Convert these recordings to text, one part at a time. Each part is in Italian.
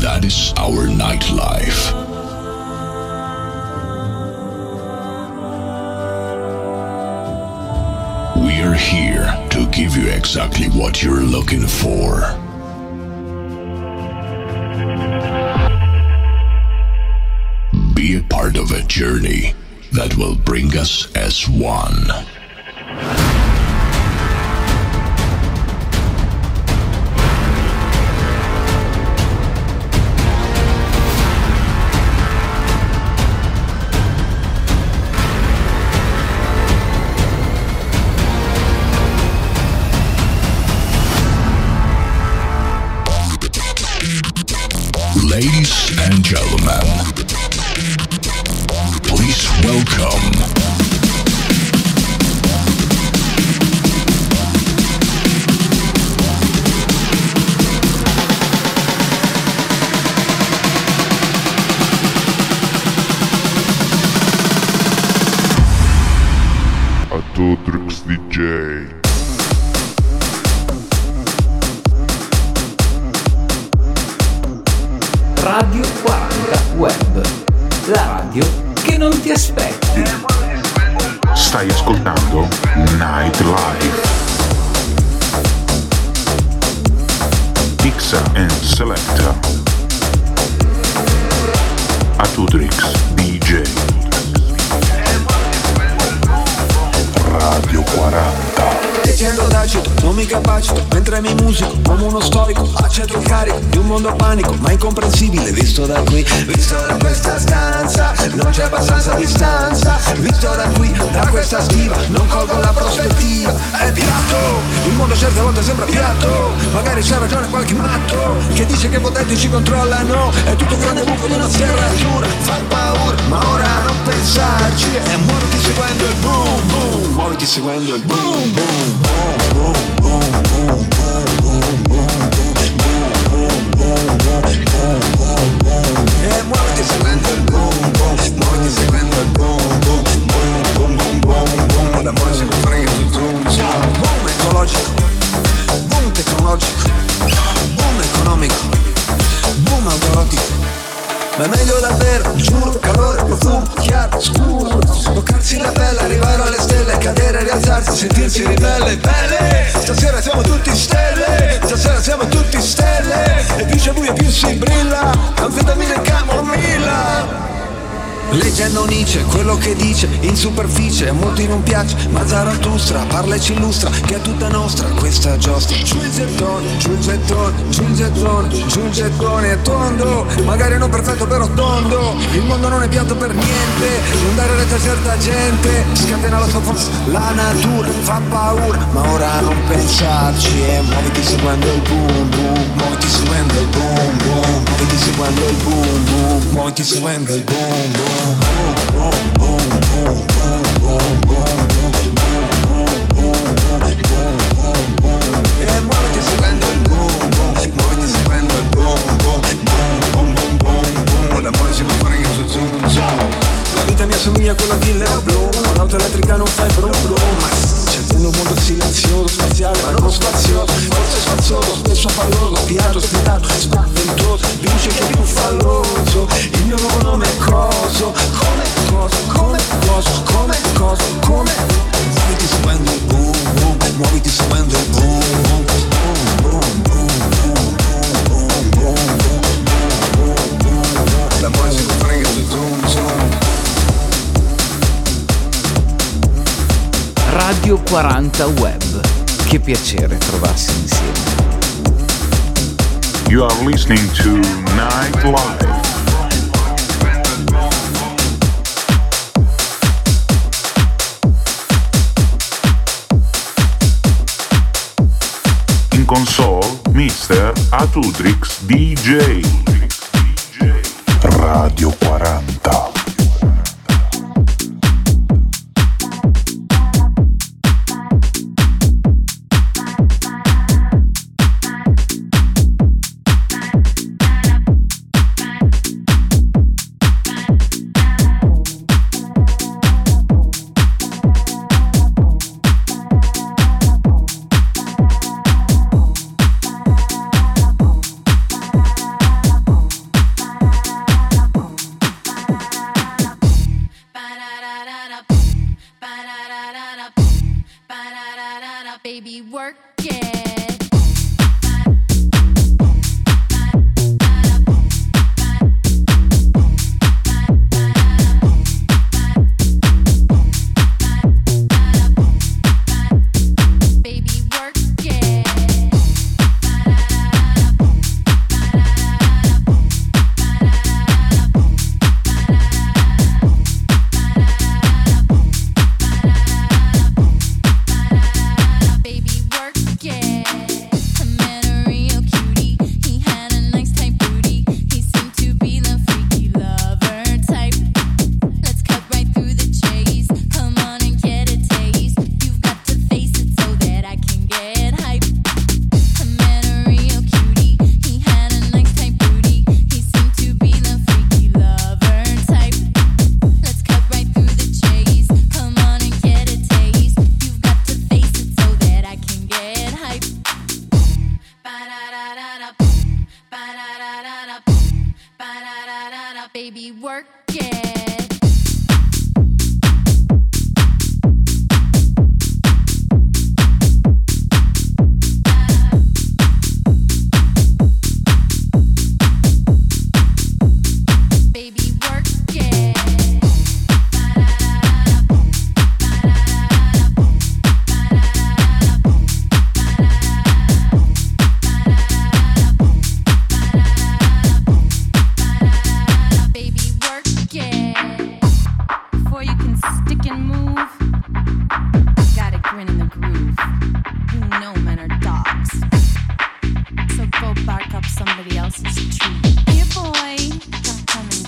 That is our nightlife. We are here to give you exactly what you're looking for. Be a part of a journey that will bring us as one. Mixa and Selecta. Atudrix DJ. Radio 40. Leggendo tacito, non mi capacito Mentre mi musico, come uno storico Accetto il carico di un mondo panico Ma incomprensibile visto da qui Visto da questa stanza Non c'è abbastanza distanza. Visto da qui, da questa stiva Non colgo la prospettiva. È piatto Il mondo certe volte sembra piatto. Magari c'ha ragione qualche matto Che dice che i potenti ci controllano. È tutto un grande buco di una serratura Fa paura, ma ora non pensarci. E muoviti seguendo il boom boom Muoviti seguendo il boom boom e Boom tecnologico Boom economico Boom autorotico ma è meglio davvero, giuro, calore, profumo, chiaro, scuro. Toccarsi la pelle, arrivare alle stelle, cadere, rialzarsi, sentirsi ribelle, belle! Stasera siamo tutti stelle, stasera siamo tutti stelle. E più c'è buio più si brilla, anfetamina e camomilla Leggendo Nietzsche, quello che dice in superficie a molti non piace, ma Zarathustra parla e ci illustra che è tutta nostra questa giostra. Giù il gettone, giù il gettone, giù il gettone, giù il gettone è tondo, magari non perfetto però tondo. Il mondo non è piatto per niente, non dare retta a certa gente, scatena la sua forza, la natura fa paura, ma ora non pensarci e muoviti seguendo il boom boom, muoviti seguendo il boom boom, muoviti seguendo il boom boom, muoviti seguendo il boom boom, assomiglia a quella Leo Blu, un'auto elettrica non fai brum brum, un mondo silenzioso, spaziale ma non spazioso, forse spazioso, spesso falloso, piatto, spirato, spaventoso, vince che è più falloso, il mio nuovo nome è Coso, come cosa, come cosa, come cosa, come Muoviti seguendo il boom boom, muoviti seguendo il boom boom Radio 40 Web. Che piacere trovarsi insieme. You are listening to Night Life. In console, Mr. Atudrix DJ. Radio Baby, work it.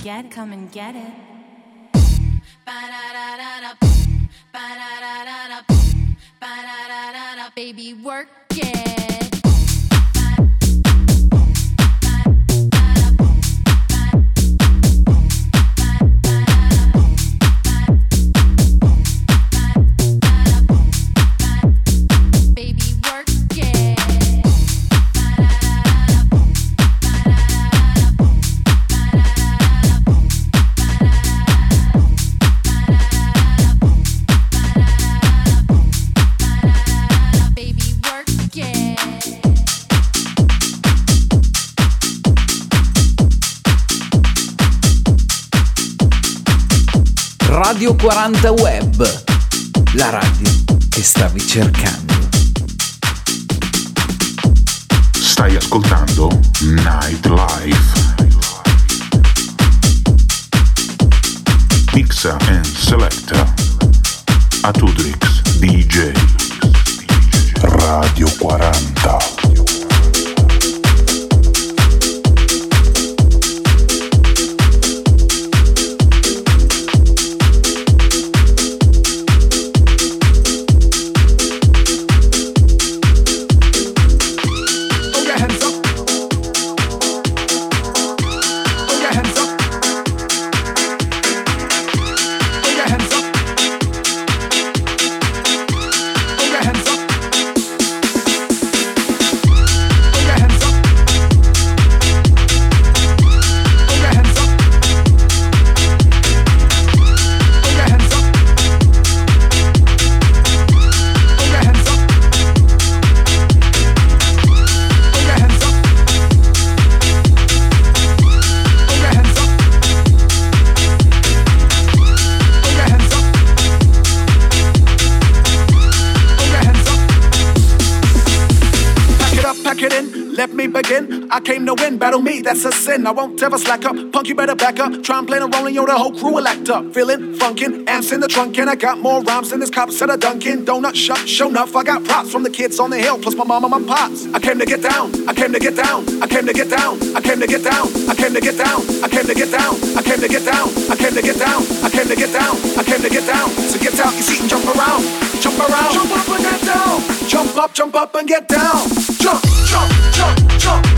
Come and get, come and get it. Baby, work it. 40 Web, la radio che stavi cercando. Stai ascoltando Nightlife. Mixa and selecta Atudrix DJ. Radio 40. I came to win, battle me, that's a sin. I won't ever slack up. Punk, you better back up. Try and play the rolling, yo, the whole crew will act up. Feeling, funkin', amps in the trunk, and I got more rhymes than this cop said a Dunkin' Donut shop. Show enough, I got props from the kids on the hill, plus my mom and my pops. I came to get down, I came to get down, I came to get down, I came to get down, I came to get down, I came to get down, I came to get down, I came to get down, I came to get down, I came to get down. So get out your seat and jump around, jump around, jump up and get down, jump up, jump up and get down, jump, jump, jump, jump,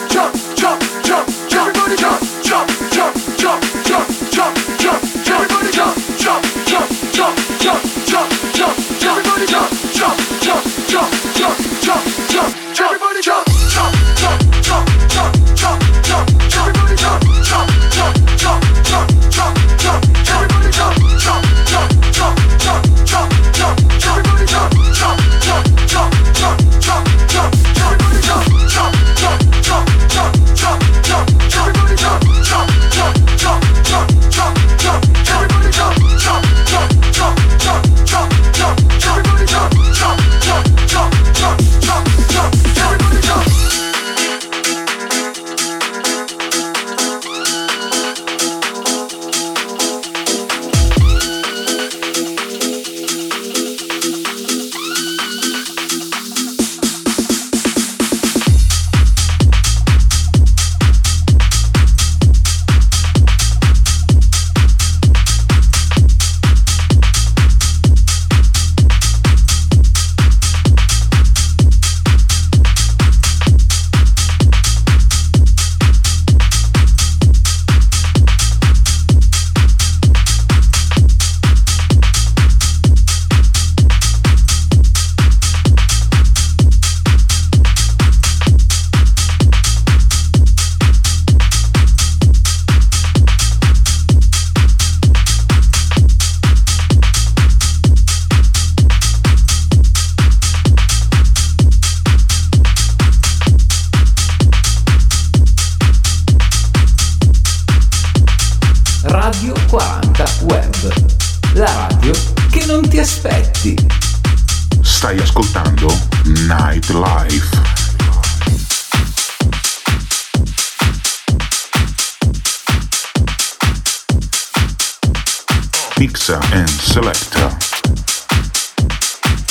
jump, Selecta.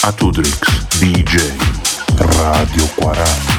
Atudrix DJ Radio 40.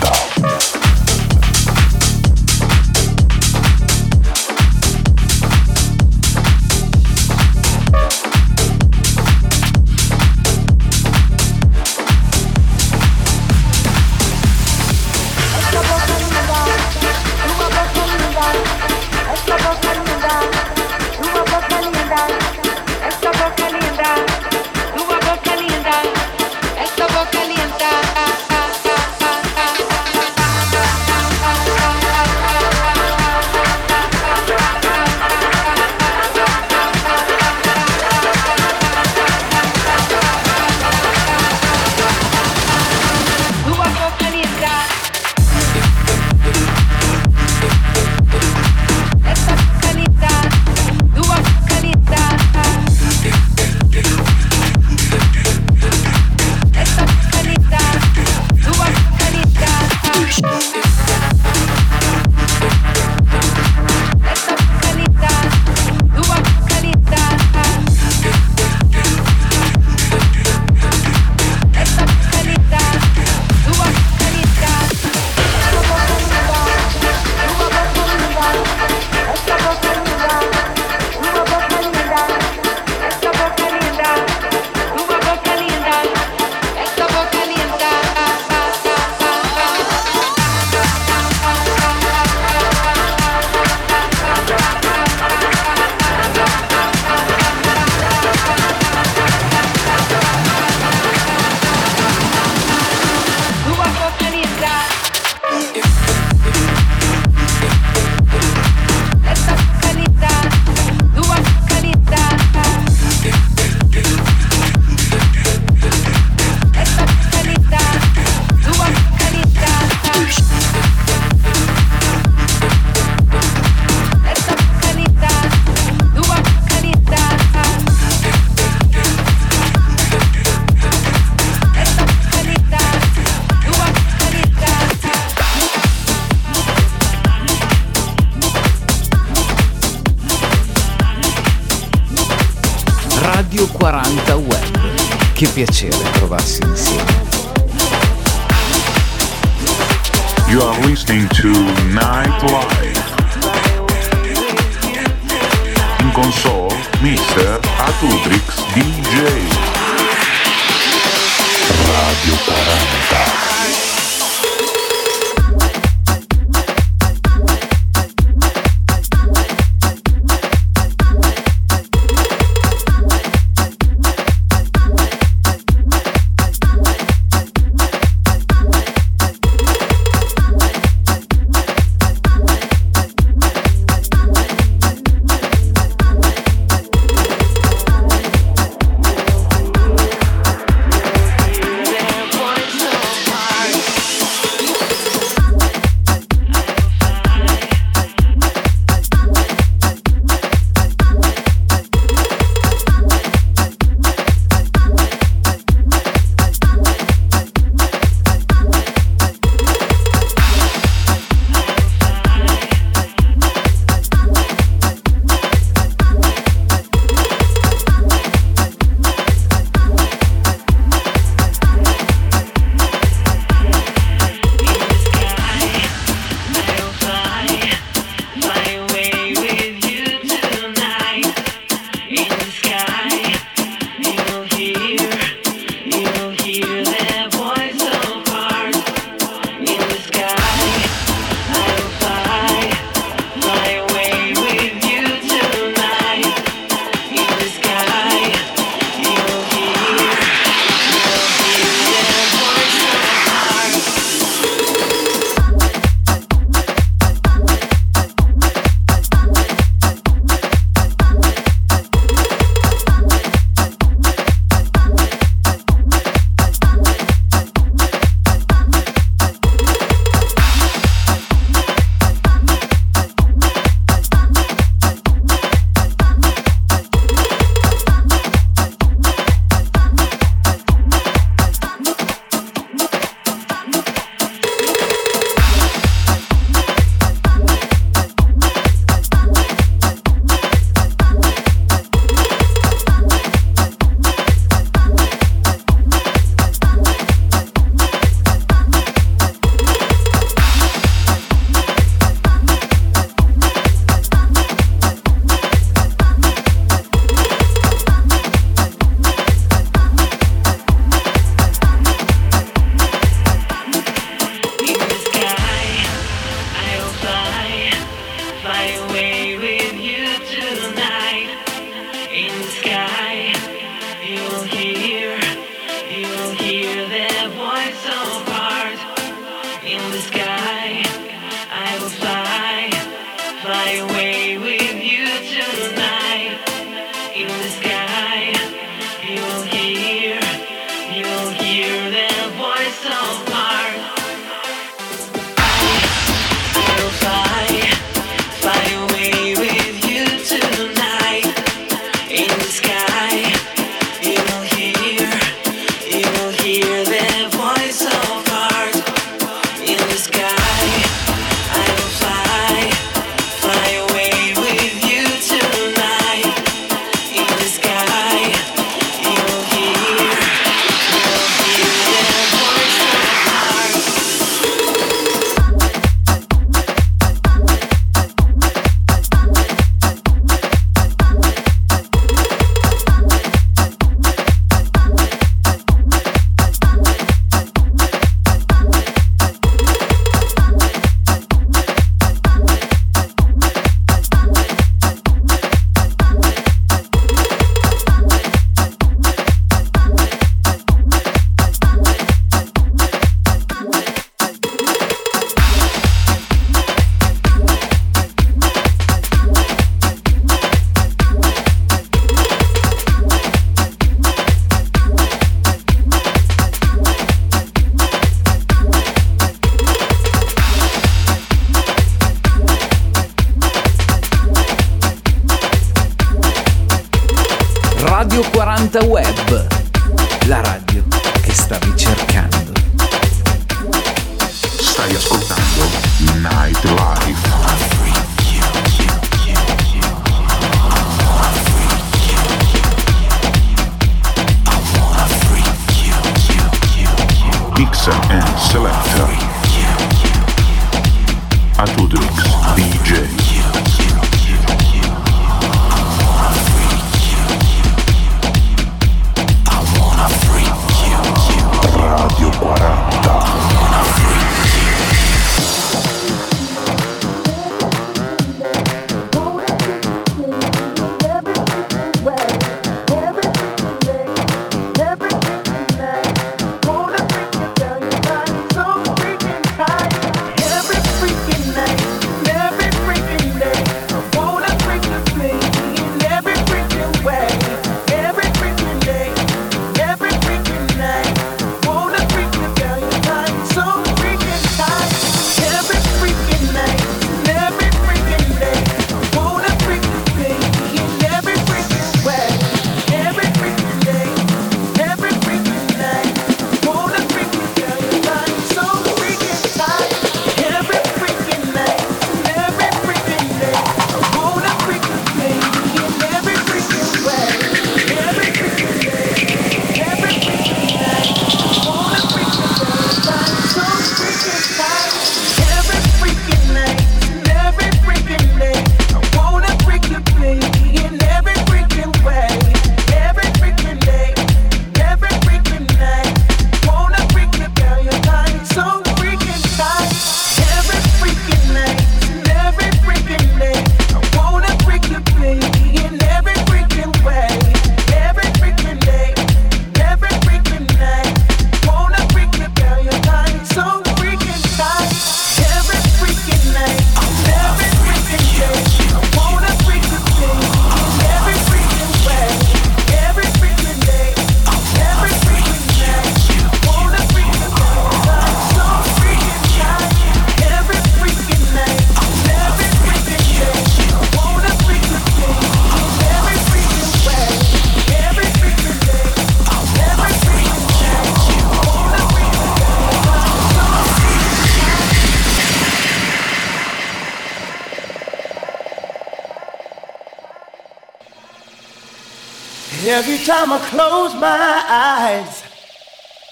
Time I close my eyes,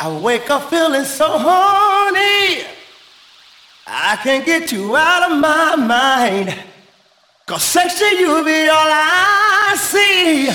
I wake up feeling so horny. I can't get you out of my mind. Cause sex to you be all I see.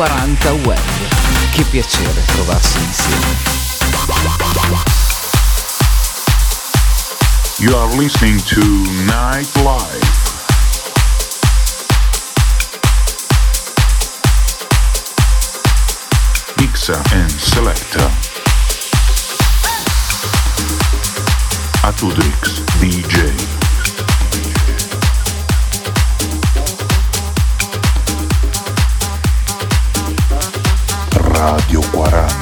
40 Web. Che piacere trovarsi insieme. You are listening to Night Life. Mixa and Selector. Atudrix DJ. Radio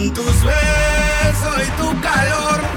Con tus besos y tu calor.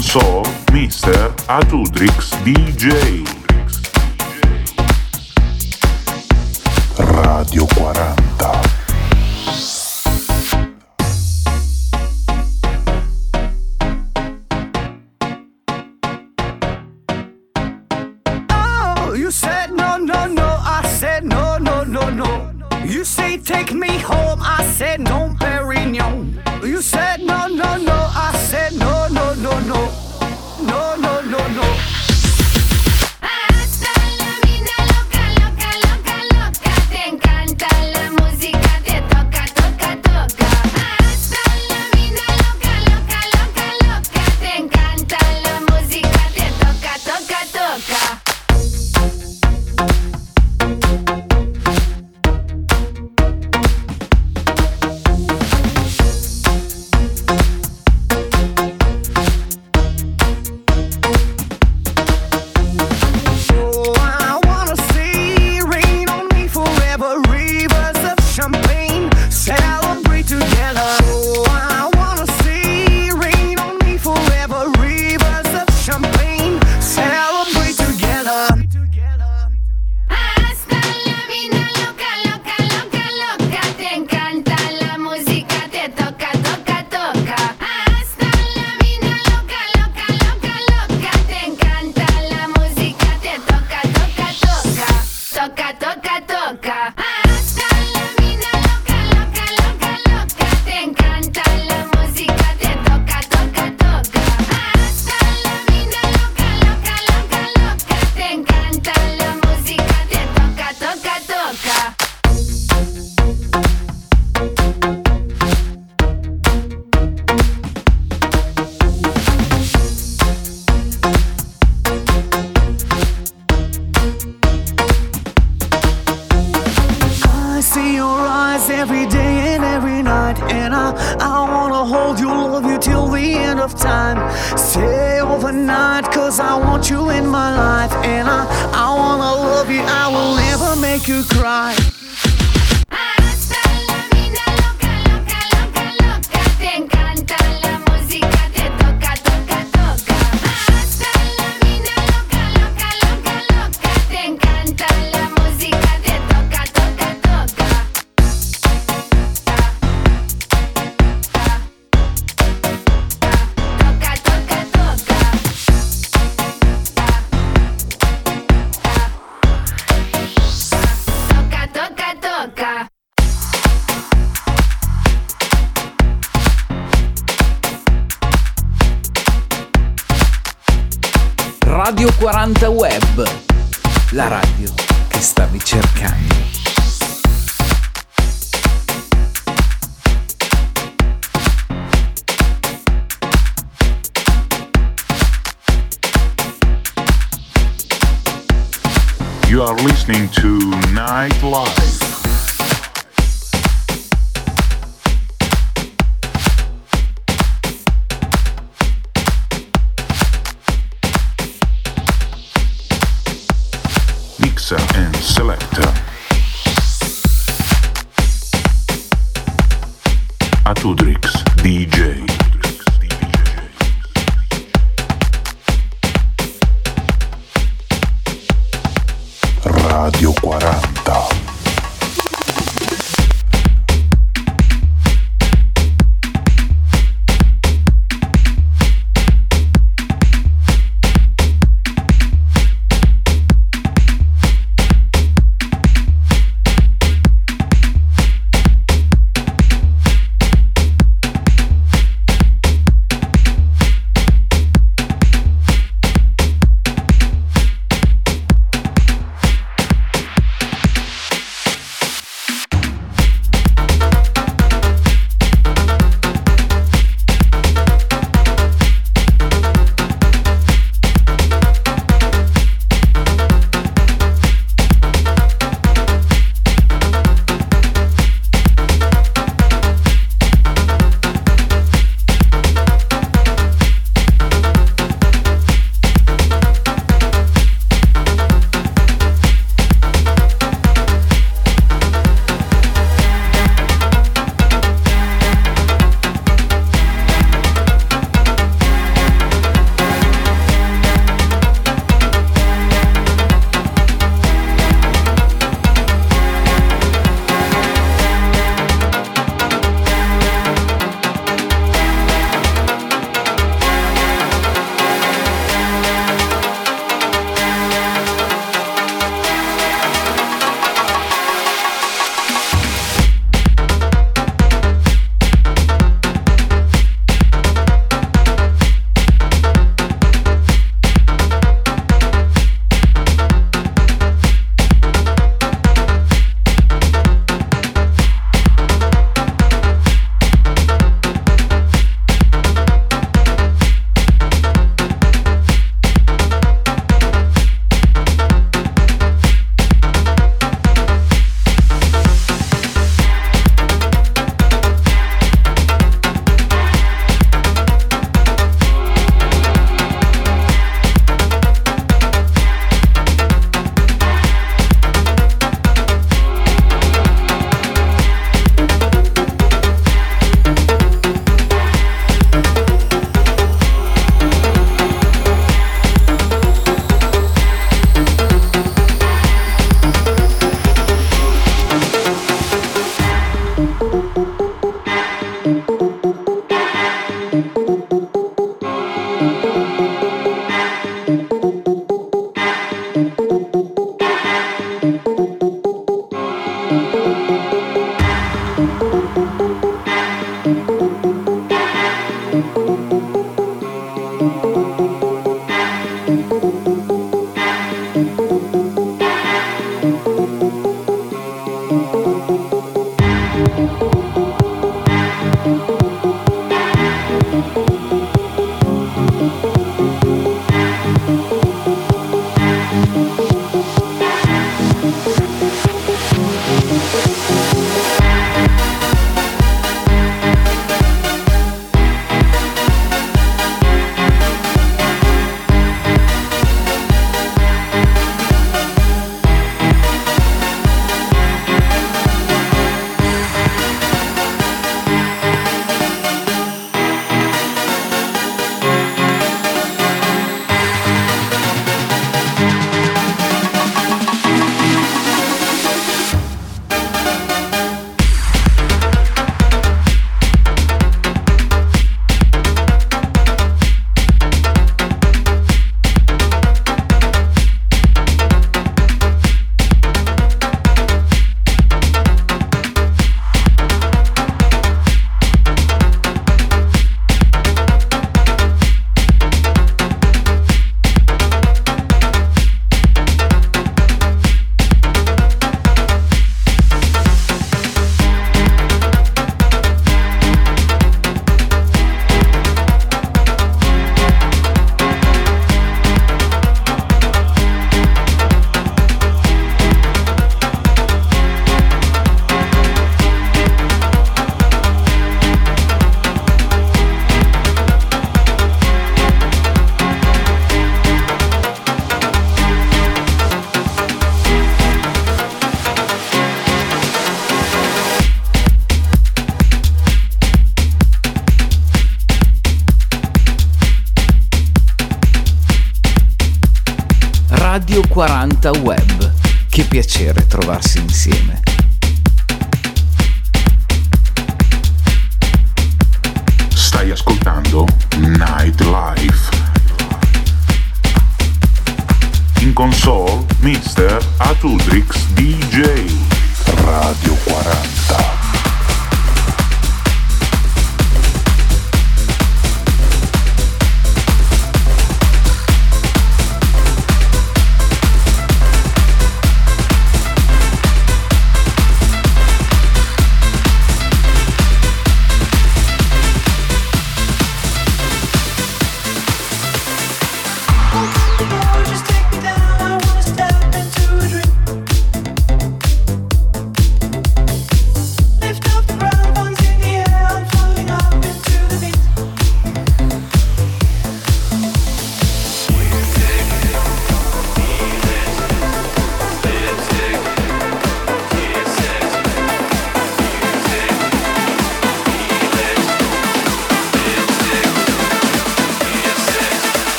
Saw Mr. Atudrix DJ. Radio 40. 40 Web.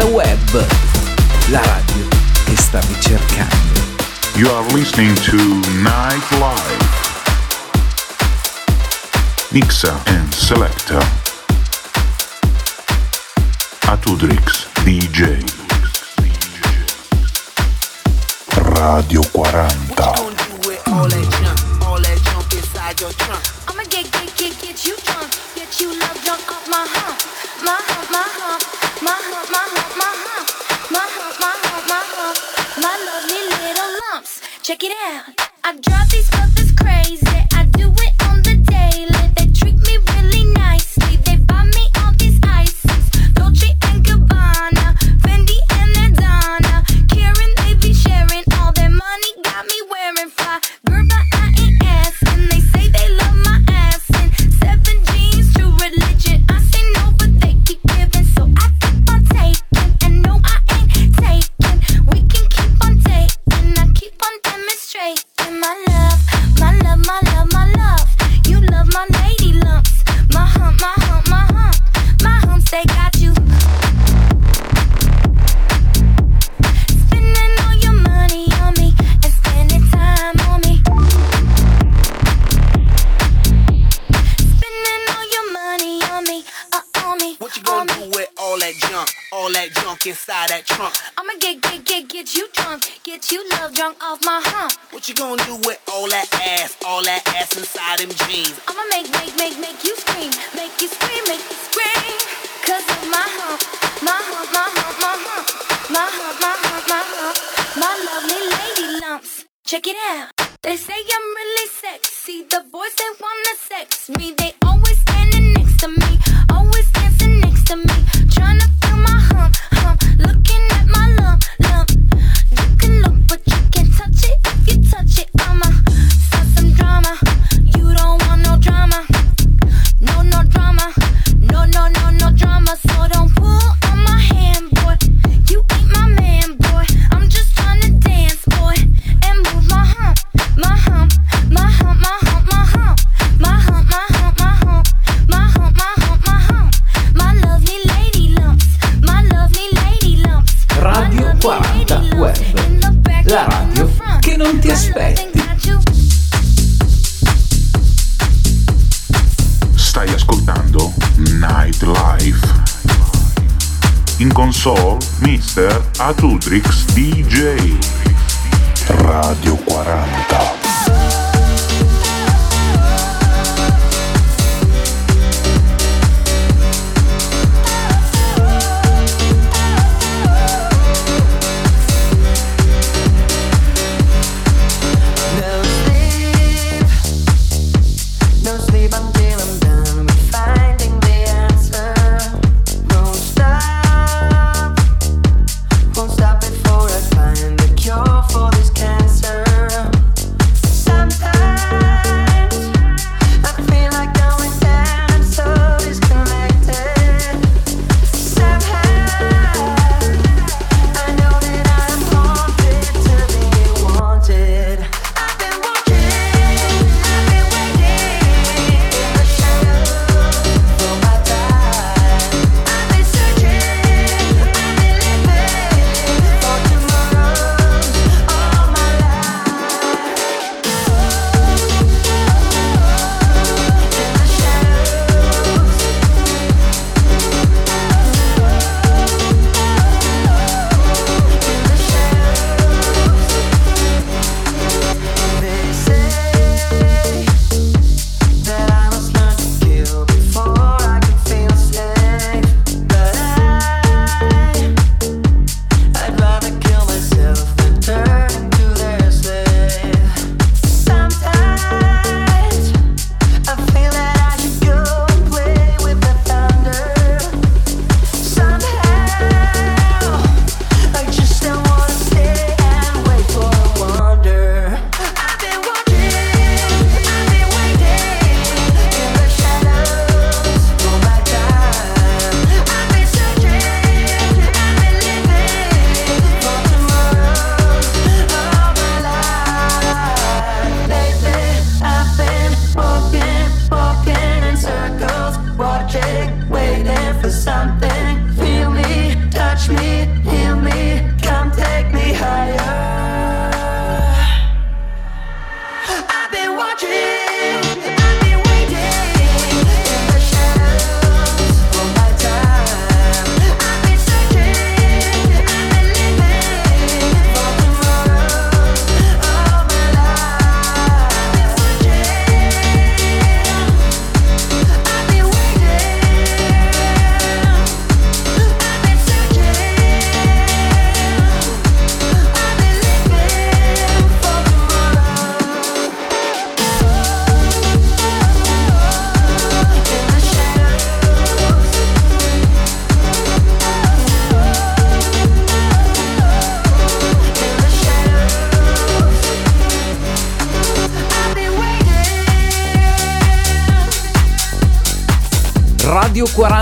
40 Web, la radio che stavi cercando. You are listening to Nightlife. Mixa and Selector. Atudrix DJ. Radio 40. Get you love drunk off my hump. What you gonna do with all that ass, all that ass inside them jeans? I'ma make, make, make, make you scream, make you scream, make you scream. Cause of my hump, my hump, my hump, my hump, my hump, my hump, my hump, my lovely lady lumps. Check it out. They say I'm really sexy. The boys they wanna sex me. They always standing next to me, always dancing next to me, trying to feel my hump, hump. Look non ti aspetti. Stai ascoltando Nightlife. In console, Mr. Atutrix DJ. Radio 40.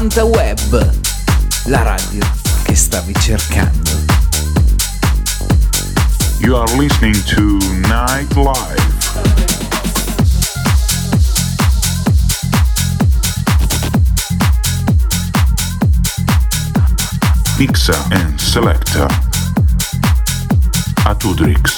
80 Web, la radio che stavi cercando. You are listening to Nightlife. Mixer and Selector. Atudrix.